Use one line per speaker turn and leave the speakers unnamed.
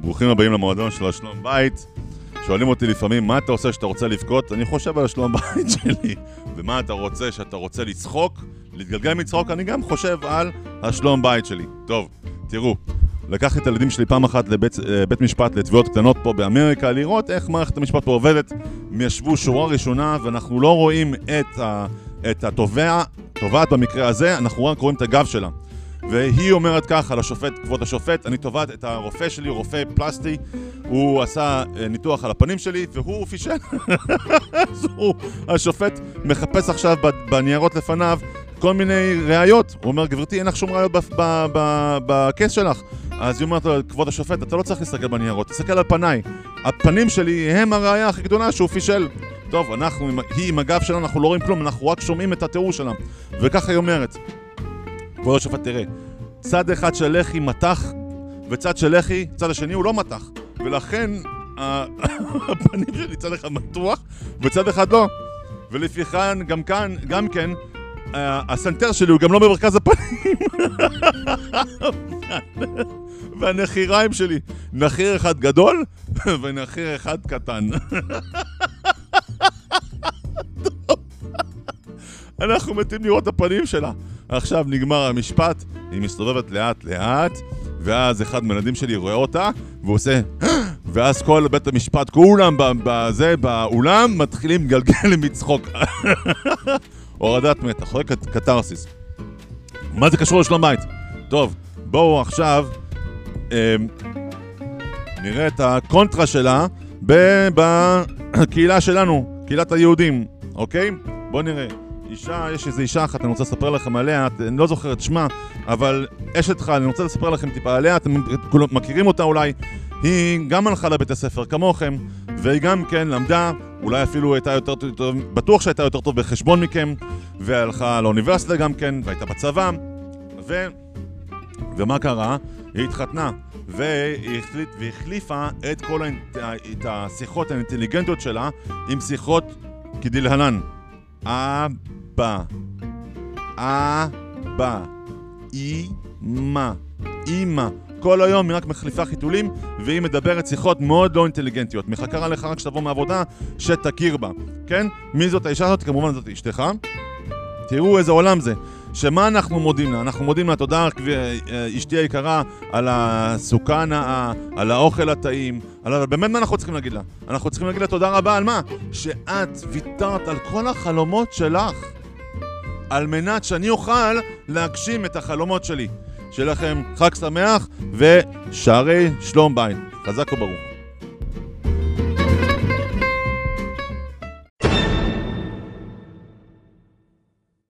ברוכים הבאים למועדון של השלום בית. שואלים אותי לפעמים, מה אתה עושה כשאתה רוצה לבכות? אני חושב על השלום בית שלי. ומה אתה רוצה שאתה רוצה לצחוק? להתגלגל מצחוק? אני גם חושב על השלום בית שלי. טוב, תראו, לקחתי את הילדים שלי פעם אחת לבית אה, בית משפט לתביעות קטנות פה באמריקה, לראות איך מערכת המשפט פה עובדת. הם ישבו שורה ראשונה, ואנחנו לא רואים את, ה, את התובע, במקרה הזה, אנחנו רק רואים את הגב שלה. והיא אומרת ככה לשופט, כבוד השופט, אני תובעת את הרופא שלי, רופא פלסטי, הוא עשה אה, ניתוח על הפנים שלי והוא פישל. אז הוא, השופט מחפש עכשיו בניירות לפניו כל מיני ראיות. הוא אומר, גברתי, אין לך שום ראיות בכס שלך. אז היא אומרת לו, כבוד השופט, אתה לא צריך להסתכל בניירות, תסתכל על פניי. הפנים שלי הם הראייה הכי גדולה שהוא פישל. טוב, אנחנו, היא עם הגב שלנו, אנחנו לא רואים כלום, אנחנו רק שומעים את התיאור שלה. וככה היא אומרת, כבוד השופט, תראה, צד אחד של לחי מתח, וצד של לחי, צד השני הוא לא מתח. ולכן הפנים שלי צד אחד מתוח, וצד אחד לא. ולפיכן, גם כאן, גם כן, הסנטר שלי הוא גם לא במרכז הפנים. והנחיריים שלי, נחיר אחד גדול ונחיר אחד קטן. אנחנו מתים לראות את הפנים שלה. עכשיו נגמר המשפט, היא מסתובבת לאט לאט, ואז אחד מהילדים שלי רואה אותה, והוא עושה... ואז כל בית המשפט, כולם בזה, באולם, מתחילים לגלגל מצחוק. הורדת מתח, קת- קתרסיס. מה זה קשור לשלום בית? טוב, בואו עכשיו אמ, נראה את הקונטרה שלה בקהילה שלנו, קהילת היהודים, אוקיי? בואו נראה. אישה, יש איזו אישה אחת, אני רוצה לספר לכם עליה, אני לא זוכר את שמה, אבל אשת חל, אני רוצה לספר לכם טיפה עליה, אתם מכירים אותה אולי. היא גם הלכה לבית הספר כמוכם, והיא גם כן למדה, אולי אפילו הייתה יותר טוב, בטוח שהייתה יותר טוב בחשבון מכם, והלכה לאוניברסיטה גם כן, והייתה בצבא, ו... ומה קרה? היא התחתנה, והיא החליט, והחליפה את כל האינט- את השיחות האינטליגנטיות שלה עם שיחות כדלהלן. אבא, אבא, אימא, אימא. כל היום היא רק מחליפה חיתולים, והיא מדברת שיחות מאוד לא אינטליגנטיות. מחכה לך רק שתבוא מעבודה, שתכיר בה. כן? מי זאת האישה הזאת? כמובן זאת אשתך. תראו איזה עולם זה. שמה אנחנו מודים לה? אנחנו מודים לה תודה, אה, אשתי היקרה, על הסוכה הנאה, על האוכל הטעים, על... באמת מה אנחנו צריכים להגיד לה? אנחנו צריכים להגיד לה תודה רבה על מה? שאת ויתרת על כל החלומות שלך, על מנת שאני אוכל להגשים את החלומות שלי. שיהיה לכם חג שמח ושערי שלום בית. חזק וברוך.